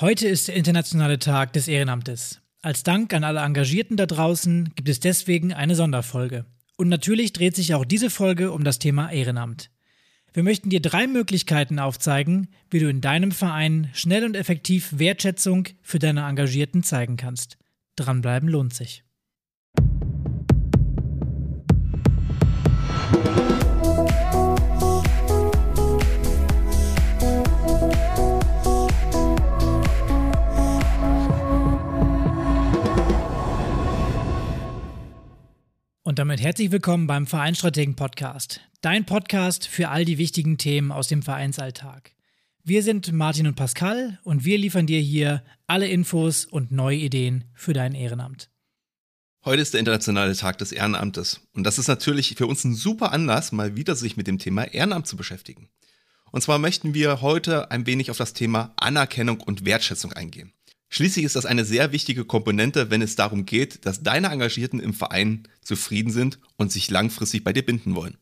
Heute ist der internationale Tag des Ehrenamtes. Als Dank an alle Engagierten da draußen gibt es deswegen eine Sonderfolge. Und natürlich dreht sich auch diese Folge um das Thema Ehrenamt. Wir möchten dir drei Möglichkeiten aufzeigen, wie du in deinem Verein schnell und effektiv Wertschätzung für deine Engagierten zeigen kannst. Dranbleiben lohnt sich. Und damit herzlich willkommen beim Vereinsstrategen Podcast, dein Podcast für all die wichtigen Themen aus dem Vereinsalltag. Wir sind Martin und Pascal und wir liefern dir hier alle Infos und neue Ideen für dein Ehrenamt. Heute ist der internationale Tag des Ehrenamtes und das ist natürlich für uns ein super Anlass, mal wieder sich mit dem Thema Ehrenamt zu beschäftigen. Und zwar möchten wir heute ein wenig auf das Thema Anerkennung und Wertschätzung eingehen. Schließlich ist das eine sehr wichtige Komponente, wenn es darum geht, dass deine Engagierten im Verein zufrieden sind und sich langfristig bei dir binden wollen.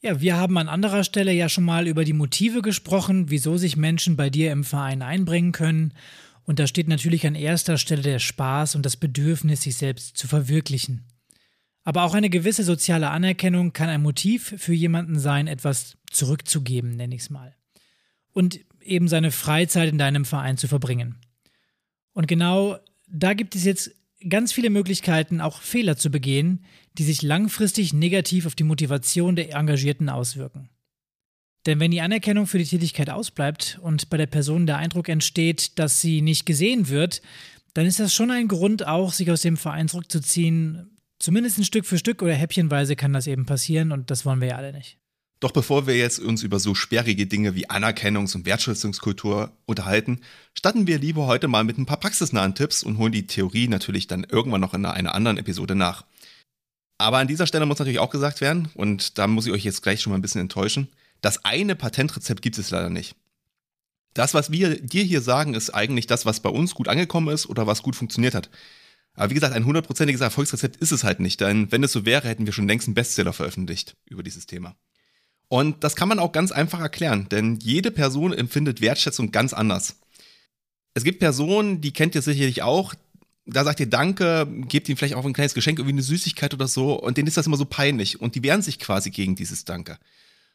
Ja, wir haben an anderer Stelle ja schon mal über die Motive gesprochen, wieso sich Menschen bei dir im Verein einbringen können. Und da steht natürlich an erster Stelle der Spaß und das Bedürfnis, sich selbst zu verwirklichen. Aber auch eine gewisse soziale Anerkennung kann ein Motiv für jemanden sein, etwas zurückzugeben, nenne ich es mal. Und eben seine Freizeit in deinem Verein zu verbringen. Und genau da gibt es jetzt ganz viele Möglichkeiten, auch Fehler zu begehen, die sich langfristig negativ auf die Motivation der Engagierten auswirken. Denn wenn die Anerkennung für die Tätigkeit ausbleibt und bei der Person der Eindruck entsteht, dass sie nicht gesehen wird, dann ist das schon ein Grund auch, sich aus dem Verein zurückzuziehen. Zumindest ein Stück für Stück oder häppchenweise kann das eben passieren und das wollen wir ja alle nicht. Doch bevor wir jetzt uns über so sperrige Dinge wie Anerkennungs- und Wertschätzungskultur unterhalten, starten wir lieber heute mal mit ein paar praxisnahen Tipps und holen die Theorie natürlich dann irgendwann noch in einer anderen Episode nach. Aber an dieser Stelle muss natürlich auch gesagt werden, und da muss ich euch jetzt gleich schon mal ein bisschen enttäuschen, das eine Patentrezept gibt es leider nicht. Das, was wir dir hier sagen, ist eigentlich das, was bei uns gut angekommen ist oder was gut funktioniert hat. Aber wie gesagt, ein hundertprozentiges Erfolgsrezept ist es halt nicht, denn wenn es so wäre, hätten wir schon längst einen Bestseller veröffentlicht über dieses Thema. Und das kann man auch ganz einfach erklären, denn jede Person empfindet Wertschätzung ganz anders. Es gibt Personen, die kennt ihr sicherlich auch, da sagt ihr Danke, gebt ihnen vielleicht auch ein kleines Geschenk, irgendwie eine Süßigkeit oder so, und denen ist das immer so peinlich und die wehren sich quasi gegen dieses Danke.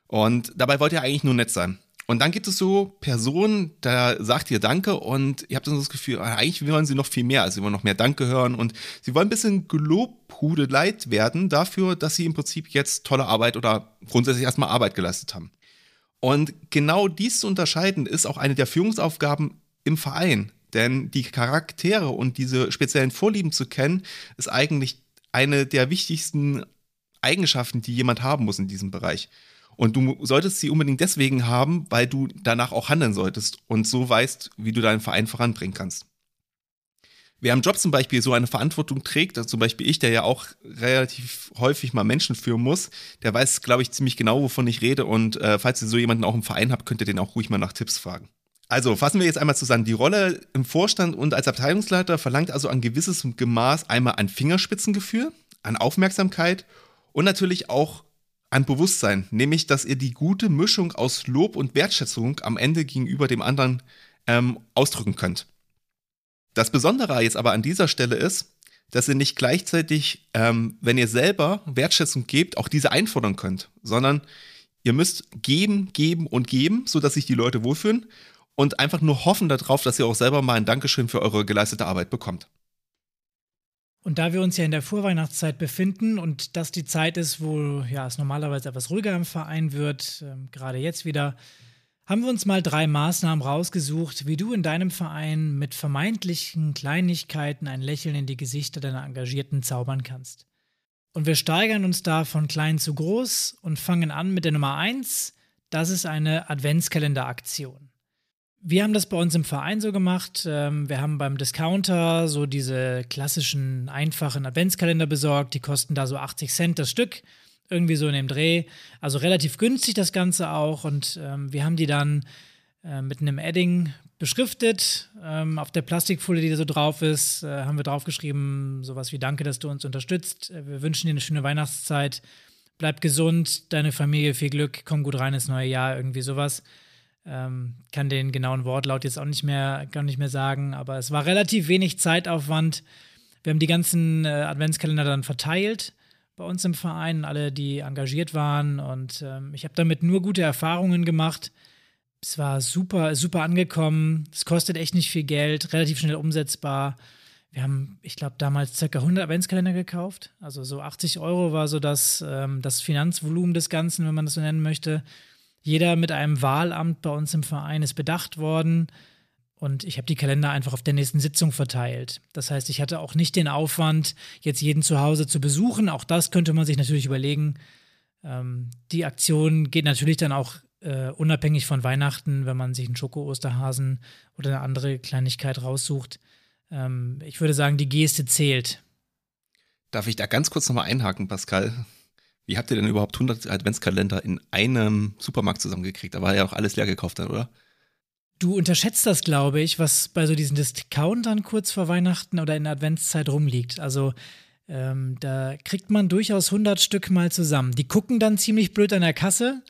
Und dabei wollt ihr eigentlich nur nett sein. Und dann gibt es so Personen, da sagt ihr Danke und ihr habt dann so das Gefühl, ah, eigentlich wollen sie noch viel mehr, also sie wollen noch mehr Danke hören und sie wollen ein bisschen gelobhudeleit werden dafür, dass sie im Prinzip jetzt tolle Arbeit oder grundsätzlich erstmal Arbeit geleistet haben. Und genau dies zu unterscheiden ist auch eine der Führungsaufgaben im Verein, denn die Charaktere und diese speziellen Vorlieben zu kennen, ist eigentlich eine der wichtigsten Eigenschaften, die jemand haben muss in diesem Bereich. Und du solltest sie unbedingt deswegen haben, weil du danach auch handeln solltest und so weißt, wie du deinen Verein voranbringen kannst. Wer im Job zum Beispiel so eine Verantwortung trägt, also zum Beispiel ich, der ja auch relativ häufig mal Menschen führen muss, der weiß, glaube ich, ziemlich genau, wovon ich rede. Und äh, falls ihr so jemanden auch im Verein habt, könnt ihr den auch ruhig mal nach Tipps fragen. Also fassen wir jetzt einmal zusammen. Die Rolle im Vorstand und als Abteilungsleiter verlangt also ein gewisses Gemaß einmal an Fingerspitzengefühl, an Aufmerksamkeit und natürlich auch an Bewusstsein, nämlich dass ihr die gute Mischung aus Lob und Wertschätzung am Ende gegenüber dem anderen ähm, ausdrücken könnt. Das Besondere jetzt aber an dieser Stelle ist, dass ihr nicht gleichzeitig, ähm, wenn ihr selber Wertschätzung gebt, auch diese einfordern könnt, sondern ihr müsst geben, geben und geben, sodass sich die Leute wohlfühlen und einfach nur hoffen darauf, dass ihr auch selber mal ein Dankeschön für eure geleistete Arbeit bekommt. Und da wir uns ja in der Vorweihnachtszeit befinden und das die Zeit ist, wo ja, es normalerweise etwas ruhiger im Verein wird, äh, gerade jetzt wieder, haben wir uns mal drei Maßnahmen rausgesucht, wie du in deinem Verein mit vermeintlichen Kleinigkeiten ein Lächeln in die Gesichter deiner Engagierten zaubern kannst. Und wir steigern uns da von klein zu groß und fangen an mit der Nummer eins. Das ist eine Adventskalenderaktion. Wir haben das bei uns im Verein so gemacht. Ähm, wir haben beim Discounter so diese klassischen einfachen Adventskalender besorgt. Die kosten da so 80 Cent das Stück. Irgendwie so in dem Dreh. Also relativ günstig das Ganze auch. Und ähm, wir haben die dann äh, mit einem Edding beschriftet. Ähm, auf der Plastikfolie, die da so drauf ist, äh, haben wir draufgeschrieben, sowas wie Danke, dass du uns unterstützt. Äh, wir wünschen dir eine schöne Weihnachtszeit. Bleib gesund, deine Familie viel Glück, komm gut rein ins neue Jahr, irgendwie sowas. Ähm, kann den genauen Wortlaut jetzt auch nicht mehr, gar nicht mehr sagen, aber es war relativ wenig Zeitaufwand. Wir haben die ganzen äh, Adventskalender dann verteilt bei uns im Verein, alle, die engagiert waren. Und ähm, ich habe damit nur gute Erfahrungen gemacht. Es war super, super angekommen. Es kostet echt nicht viel Geld, relativ schnell umsetzbar. Wir haben, ich glaube, damals ca. 100 Adventskalender gekauft. Also so 80 Euro war so das, ähm, das Finanzvolumen des Ganzen, wenn man das so nennen möchte. Jeder mit einem Wahlamt bei uns im Verein ist bedacht worden. Und ich habe die Kalender einfach auf der nächsten Sitzung verteilt. Das heißt, ich hatte auch nicht den Aufwand, jetzt jeden zu Hause zu besuchen. Auch das könnte man sich natürlich überlegen. Ähm, die Aktion geht natürlich dann auch äh, unabhängig von Weihnachten, wenn man sich einen Schoko-Osterhasen oder eine andere Kleinigkeit raussucht. Ähm, ich würde sagen, die Geste zählt. Darf ich da ganz kurz nochmal einhaken, Pascal? Wie habt ihr denn überhaupt 100 Adventskalender in einem Supermarkt zusammengekriegt? Da war ja auch alles leer gekauft dann, oder? Du unterschätzt das, glaube ich, was bei so diesen Discountern kurz vor Weihnachten oder in der Adventszeit rumliegt. Also ähm, da kriegt man durchaus 100 Stück mal zusammen. Die gucken dann ziemlich blöd an der Kasse,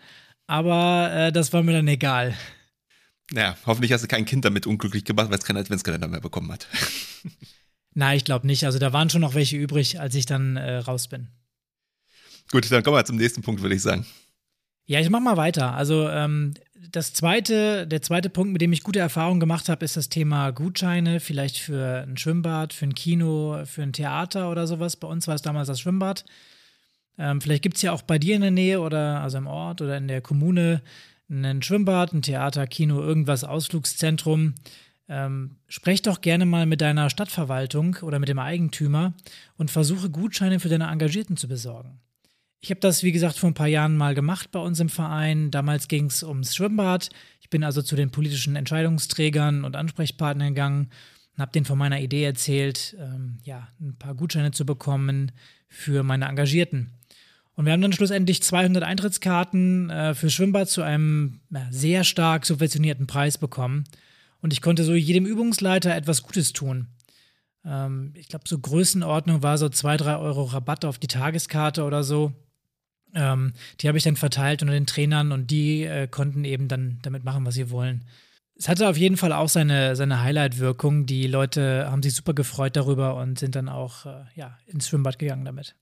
aber äh, das war mir dann egal. Naja, hoffentlich hast du kein Kind damit unglücklich gemacht, weil es keinen Adventskalender mehr bekommen hat. Nein, ich glaube nicht. Also da waren schon noch welche übrig, als ich dann äh, raus bin. Gut, dann kommen wir zum nächsten Punkt, würde ich sagen. Ja, ich mach mal weiter. Also ähm, das zweite, der zweite Punkt, mit dem ich gute Erfahrungen gemacht habe, ist das Thema Gutscheine, vielleicht für ein Schwimmbad, für ein Kino, für ein Theater oder sowas. Bei uns war es damals das Schwimmbad. Ähm, vielleicht gibt es ja auch bei dir in der Nähe oder also im Ort oder in der Kommune ein Schwimmbad, ein Theater, Kino, irgendwas, Ausflugszentrum. Ähm, sprech doch gerne mal mit deiner Stadtverwaltung oder mit dem Eigentümer und versuche Gutscheine für deine Engagierten zu besorgen. Ich habe das, wie gesagt, vor ein paar Jahren mal gemacht bei uns im Verein. Damals ging es ums Schwimmbad. Ich bin also zu den politischen Entscheidungsträgern und Ansprechpartnern gegangen und habe denen von meiner Idee erzählt, ähm, ja, ein paar Gutscheine zu bekommen für meine Engagierten. Und wir haben dann schlussendlich 200 Eintrittskarten äh, für Schwimmbad zu einem ja, sehr stark subventionierten Preis bekommen. Und ich konnte so jedem Übungsleiter etwas Gutes tun. Ähm, ich glaube, so Größenordnung war so 2, 3 Euro Rabatt auf die Tageskarte oder so. Ähm, die habe ich dann verteilt unter den Trainern und die äh, konnten eben dann damit machen, was sie wollen. Es hatte auf jeden Fall auch seine, seine Highlight-Wirkung. Die Leute haben sich super gefreut darüber und sind dann auch äh, ja, ins Schwimmbad gegangen damit.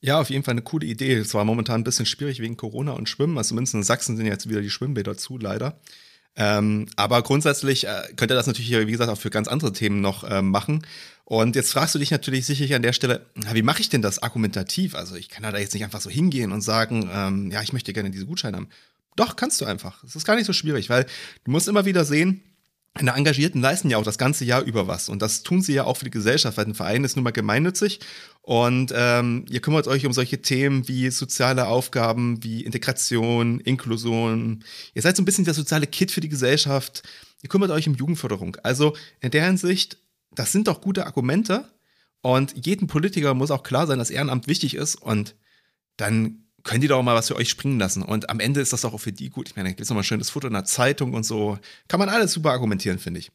Ja, auf jeden Fall eine coole Idee. Es war momentan ein bisschen schwierig wegen Corona und Schwimmen. Also zumindest in Sachsen sind jetzt wieder die Schwimmbäder zu, leider. Ähm, aber grundsätzlich äh, könnt ihr das natürlich, wie gesagt, auch für ganz andere Themen noch äh, machen. Und jetzt fragst du dich natürlich sicherlich an der Stelle, na, wie mache ich denn das argumentativ? Also ich kann da jetzt nicht einfach so hingehen und sagen, ähm, ja, ich möchte gerne diese Gutscheine haben. Doch, kannst du einfach. Es ist gar nicht so schwierig, weil du musst immer wieder sehen, eine Engagierten leisten ja auch das ganze Jahr über was. Und das tun sie ja auch für die Gesellschaft, weil ein Verein ist nun mal gemeinnützig. Und ähm, ihr kümmert euch um solche Themen wie soziale Aufgaben, wie Integration, Inklusion. Ihr seid so ein bisschen der soziale Kit für die Gesellschaft. Ihr kümmert euch um Jugendförderung. Also in der Hinsicht, das sind doch gute Argumente. Und jedem Politiker muss auch klar sein, dass Ehrenamt wichtig ist. Und dann können die doch mal was für euch springen lassen. Und am Ende ist das auch für die gut. Ich meine, da gibt es nochmal ein schönes Foto in der Zeitung und so. Kann man alles super argumentieren, finde ich.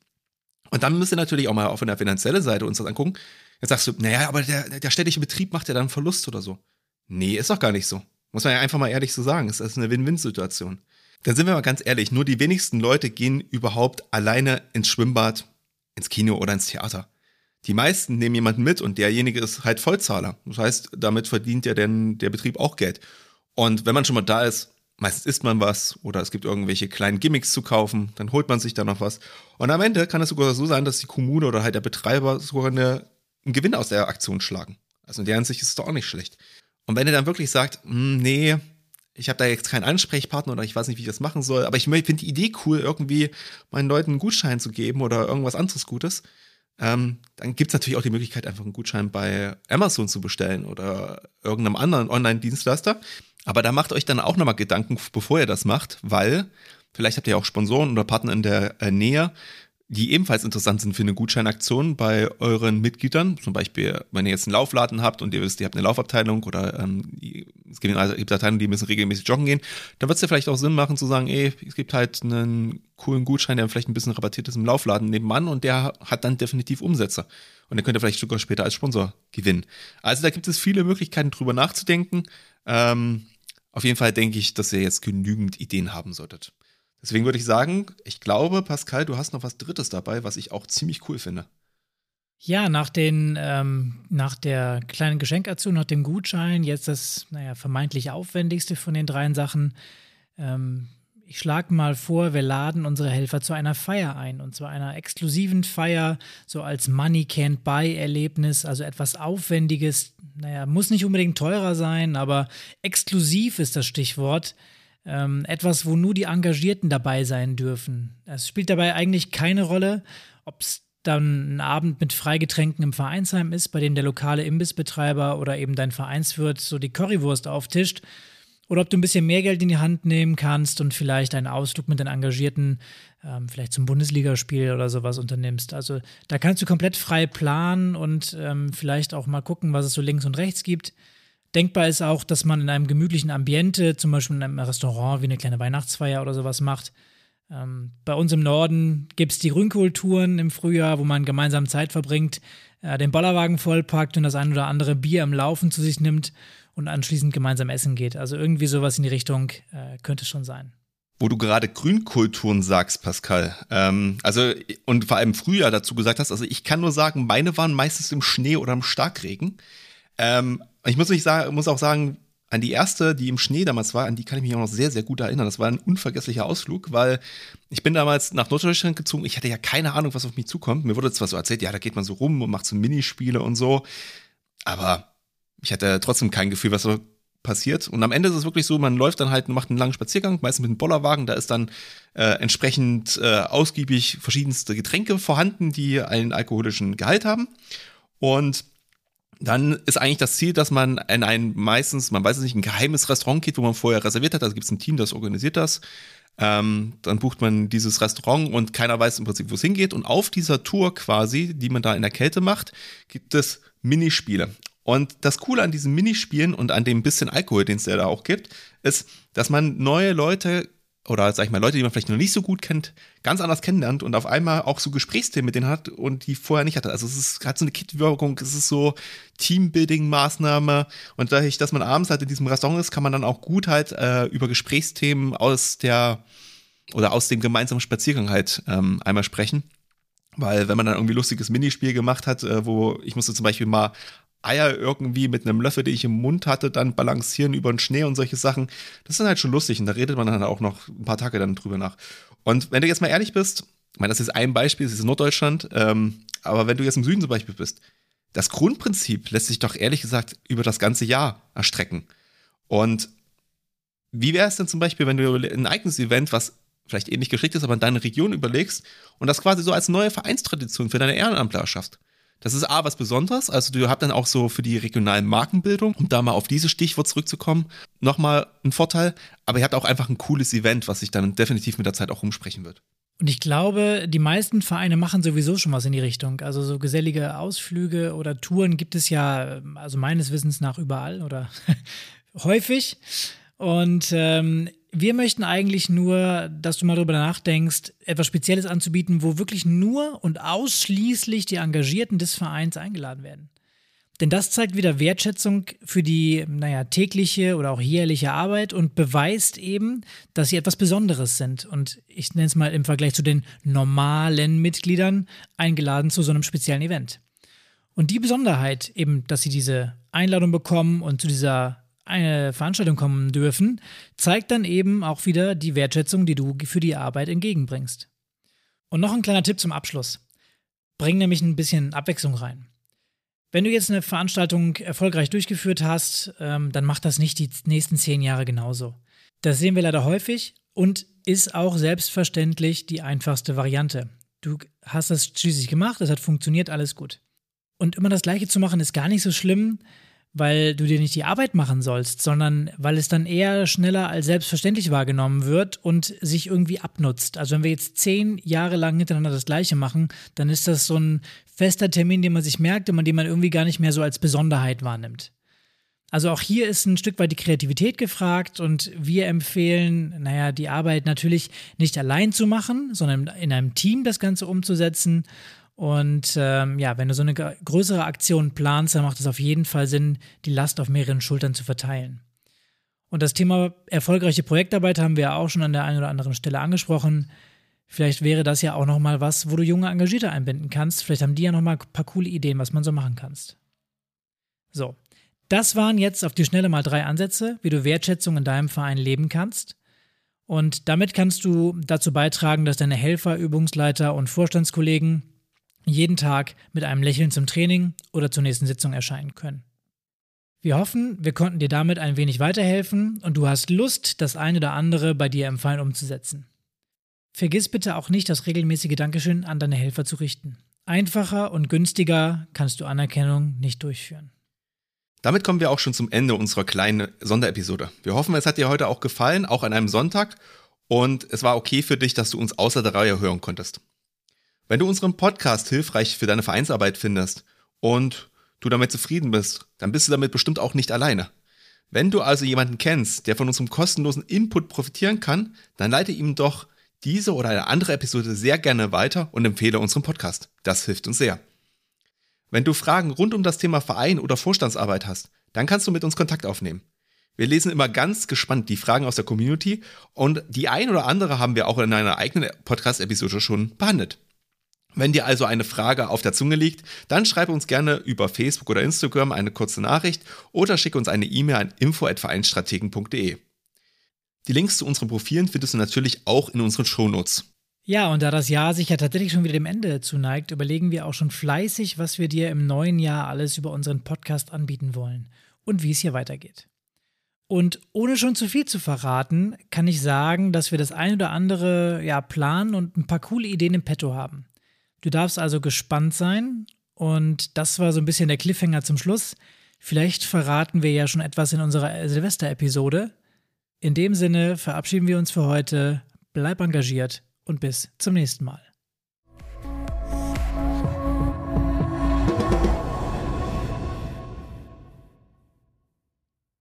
Und dann müsst ihr natürlich auch mal auf der finanziellen Seite uns das angucken. Jetzt sagst du, naja, aber der, der städtische Betrieb macht ja dann Verlust oder so. Nee, ist doch gar nicht so. Muss man ja einfach mal ehrlich so sagen. Es ist eine Win-Win-Situation. Dann sind wir mal ganz ehrlich, nur die wenigsten Leute gehen überhaupt alleine ins Schwimmbad, ins Kino oder ins Theater. Die meisten nehmen jemanden mit und derjenige ist halt Vollzahler. Das heißt, damit verdient ja denn der Betrieb auch Geld. Und wenn man schon mal da ist, meistens isst man was oder es gibt irgendwelche kleinen Gimmicks zu kaufen, dann holt man sich da noch was. Und am Ende kann es sogar so sein, dass die Kommune oder halt der Betreiber sogar eine, einen Gewinn aus der Aktion schlagen. Also in der Hinsicht ist es doch auch nicht schlecht. Und wenn ihr dann wirklich sagt, hm, nee, ich habe da jetzt keinen Ansprechpartner oder ich weiß nicht, wie ich das machen soll, aber ich finde die Idee cool, irgendwie meinen Leuten einen Gutschein zu geben oder irgendwas anderes Gutes, ähm, dann gibt es natürlich auch die Möglichkeit, einfach einen Gutschein bei Amazon zu bestellen oder irgendeinem anderen Online-Dienstleister. Aber da macht euch dann auch nochmal Gedanken, bevor ihr das macht, weil vielleicht habt ihr auch Sponsoren oder Partner in der äh, Nähe, die ebenfalls interessant sind für eine Gutscheinaktion bei euren Mitgliedern. Zum Beispiel, wenn ihr jetzt einen Laufladen habt und ihr wisst, ihr habt eine Laufabteilung oder ähm, es gibt, also, gibt Abteilungen, die müssen regelmäßig joggen gehen, dann wird es ja vielleicht auch Sinn machen zu sagen, ey, es gibt halt einen coolen Gutschein, der vielleicht ein bisschen rabattiert ist im Laufladen nebenan und der hat dann definitiv Umsätze. Und den könnt ihr vielleicht sogar später als Sponsor gewinnen. Also da gibt es viele Möglichkeiten, drüber nachzudenken. Ähm, auf jeden Fall denke ich, dass ihr jetzt genügend Ideen haben solltet. Deswegen würde ich sagen, ich glaube, Pascal, du hast noch was Drittes dabei, was ich auch ziemlich cool finde. Ja, nach, den, ähm, nach der kleinen Geschenkaktion, nach dem Gutschein, jetzt das, naja, vermeintlich aufwendigste von den dreien Sachen. Ähm, ich schlage mal vor, wir laden unsere Helfer zu einer Feier ein. Und zwar einer exklusiven Feier, so als Money Can't Buy-Erlebnis, also etwas Aufwendiges. Naja, muss nicht unbedingt teurer sein, aber exklusiv ist das Stichwort. Ähm, etwas, wo nur die Engagierten dabei sein dürfen. Es spielt dabei eigentlich keine Rolle, ob es dann ein Abend mit Freigetränken im Vereinsheim ist, bei dem der lokale Imbissbetreiber oder eben dein Vereinswirt so die Currywurst auftischt. Oder ob du ein bisschen mehr Geld in die Hand nehmen kannst und vielleicht einen Ausflug mit den Engagierten, ähm, vielleicht zum Bundesligaspiel oder sowas unternimmst. Also da kannst du komplett frei planen und ähm, vielleicht auch mal gucken, was es so links und rechts gibt. Denkbar ist auch, dass man in einem gemütlichen Ambiente, zum Beispiel in einem Restaurant wie eine kleine Weihnachtsfeier oder sowas macht. Ähm, bei uns im Norden gibt es die Grünkulturen im Frühjahr, wo man gemeinsam Zeit verbringt, äh, den Bollerwagen vollpackt und das ein oder andere Bier im Laufen zu sich nimmt und anschließend gemeinsam essen geht. Also irgendwie sowas in die Richtung äh, könnte schon sein. Wo du gerade Grünkulturen sagst, Pascal, ähm, also und vor allem Frühjahr dazu gesagt hast, also ich kann nur sagen, meine waren meistens im Schnee oder im Starkregen. Ähm, ich muss, nicht sagen, muss auch sagen, an die erste, die im Schnee damals war, an die kann ich mich auch noch sehr, sehr gut erinnern. Das war ein unvergesslicher Ausflug, weil ich bin damals nach Norddeutschland gezogen. Ich hatte ja keine Ahnung, was auf mich zukommt. Mir wurde zwar so erzählt, ja, da geht man so rum und macht so Minispiele und so. Aber ich hatte trotzdem kein Gefühl, was so passiert. Und am Ende ist es wirklich so, man läuft dann halt und macht einen langen Spaziergang, meistens mit einem Bollerwagen. Da ist dann äh, entsprechend äh, ausgiebig verschiedenste Getränke vorhanden, die einen alkoholischen Gehalt haben. Und dann ist eigentlich das Ziel, dass man in ein meistens, man weiß es nicht, ein geheimes Restaurant geht, wo man vorher reserviert hat. Also gibt es ein Team, das organisiert das. Ähm, dann bucht man dieses Restaurant und keiner weiß im Prinzip, wo es hingeht. Und auf dieser Tour quasi, die man da in der Kälte macht, gibt es Minispiele. Und das Coole an diesen Minispielen und an dem bisschen Alkohol, den es da auch gibt, ist, dass man neue Leute oder sag ich mal Leute, die man vielleicht noch nicht so gut kennt, ganz anders kennenlernt und auf einmal auch so Gesprächsthemen mit denen hat und die vorher nicht hatte. Also es ist hat so eine Kit-Wirkung, es ist so Teambuilding-Maßnahme und dadurch, dass man abends halt in diesem Restaurant ist, kann man dann auch gut halt äh, über Gesprächsthemen aus der oder aus dem gemeinsamen Spaziergang halt ähm, einmal sprechen. Weil wenn man dann irgendwie lustiges Minispiel gemacht hat, äh, wo ich musste zum Beispiel mal Eier irgendwie mit einem Löffel, den ich im Mund hatte, dann balancieren über den Schnee und solche Sachen. Das ist halt schon lustig und da redet man dann auch noch ein paar Tage dann drüber nach. Und wenn du jetzt mal ehrlich bist, ich meine, das ist ein Beispiel, das ist Norddeutschland, ähm, aber wenn du jetzt im Süden zum Beispiel bist, das Grundprinzip lässt sich doch ehrlich gesagt über das ganze Jahr erstrecken. Und wie wäre es denn zum Beispiel, wenn du ein eigenes Event, was vielleicht ähnlich geschickt ist, aber in deine Region überlegst und das quasi so als neue Vereinstradition für deine Ehrenamtler schaffst? Das ist A, was Besonderes. Also du habt dann auch so für die regionalen Markenbildung, um da mal auf dieses Stichwort zurückzukommen, nochmal einen Vorteil. Aber ihr habt auch einfach ein cooles Event, was sich dann definitiv mit der Zeit auch rumsprechen wird. Und ich glaube, die meisten Vereine machen sowieso schon was in die Richtung. Also so gesellige Ausflüge oder Touren gibt es ja, also meines Wissens nach überall oder häufig. Und ähm, wir möchten eigentlich nur, dass du mal darüber nachdenkst, etwas Spezielles anzubieten, wo wirklich nur und ausschließlich die Engagierten des Vereins eingeladen werden. Denn das zeigt wieder Wertschätzung für die, naja, tägliche oder auch jährliche Arbeit und beweist eben, dass sie etwas Besonderes sind. Und ich nenne es mal im Vergleich zu den normalen Mitgliedern eingeladen zu so einem speziellen Event. Und die Besonderheit eben, dass sie diese Einladung bekommen und zu dieser eine Veranstaltung kommen dürfen, zeigt dann eben auch wieder die Wertschätzung, die du für die Arbeit entgegenbringst. Und noch ein kleiner Tipp zum Abschluss. Bring nämlich ein bisschen Abwechslung rein. Wenn du jetzt eine Veranstaltung erfolgreich durchgeführt hast, ähm, dann mach das nicht die nächsten zehn Jahre genauso. Das sehen wir leider häufig und ist auch selbstverständlich die einfachste Variante. Du hast das schließlich gemacht, es hat funktioniert, alles gut. Und immer das Gleiche zu machen, ist gar nicht so schlimm, weil du dir nicht die Arbeit machen sollst, sondern weil es dann eher schneller als selbstverständlich wahrgenommen wird und sich irgendwie abnutzt. Also wenn wir jetzt zehn Jahre lang hintereinander das Gleiche machen, dann ist das so ein fester Termin, den man sich merkt und den man irgendwie gar nicht mehr so als Besonderheit wahrnimmt. Also auch hier ist ein Stück weit die Kreativität gefragt und wir empfehlen, naja, die Arbeit natürlich nicht allein zu machen, sondern in einem Team das Ganze umzusetzen und ähm, ja, wenn du so eine größere Aktion planst, dann macht es auf jeden Fall Sinn, die Last auf mehreren Schultern zu verteilen. Und das Thema erfolgreiche Projektarbeit haben wir ja auch schon an der einen oder anderen Stelle angesprochen. Vielleicht wäre das ja auch nochmal was, wo du junge Engagierte einbinden kannst. Vielleicht haben die ja nochmal ein paar coole Ideen, was man so machen kannst. So, das waren jetzt auf die Schnelle mal drei Ansätze, wie du Wertschätzung in deinem Verein leben kannst. Und damit kannst du dazu beitragen, dass deine Helfer, Übungsleiter und Vorstandskollegen jeden Tag mit einem Lächeln zum Training oder zur nächsten Sitzung erscheinen können. Wir hoffen, wir konnten dir damit ein wenig weiterhelfen und du hast Lust, das eine oder andere bei dir im Verein umzusetzen. Vergiss bitte auch nicht, das regelmäßige Dankeschön an deine Helfer zu richten. Einfacher und günstiger kannst du Anerkennung nicht durchführen. Damit kommen wir auch schon zum Ende unserer kleinen Sonderepisode. Wir hoffen, es hat dir heute auch gefallen, auch an einem Sonntag, und es war okay für dich, dass du uns außer der Reihe hören konntest. Wenn du unseren Podcast hilfreich für deine Vereinsarbeit findest und du damit zufrieden bist, dann bist du damit bestimmt auch nicht alleine. Wenn du also jemanden kennst, der von unserem kostenlosen Input profitieren kann, dann leite ihm doch diese oder eine andere Episode sehr gerne weiter und empfehle unseren Podcast. Das hilft uns sehr. Wenn du Fragen rund um das Thema Verein oder Vorstandsarbeit hast, dann kannst du mit uns Kontakt aufnehmen. Wir lesen immer ganz gespannt die Fragen aus der Community und die ein oder andere haben wir auch in einer eigenen Podcast-Episode schon behandelt. Wenn dir also eine Frage auf der Zunge liegt, dann schreibe uns gerne über Facebook oder Instagram eine kurze Nachricht oder schicke uns eine E-Mail an info@vereinsstrategen.de. Die Links zu unseren Profilen findest du natürlich auch in unseren Shownotes. Ja, und da das Jahr sich ja tatsächlich schon wieder dem Ende zuneigt, überlegen wir auch schon fleißig, was wir dir im neuen Jahr alles über unseren Podcast anbieten wollen und wie es hier weitergeht. Und ohne schon zu viel zu verraten, kann ich sagen, dass wir das ein oder andere ja planen und ein paar coole Ideen im Petto haben. Du darfst also gespannt sein. Und das war so ein bisschen der Cliffhanger zum Schluss. Vielleicht verraten wir ja schon etwas in unserer Silvester-Episode. In dem Sinne verabschieden wir uns für heute. Bleib engagiert und bis zum nächsten Mal.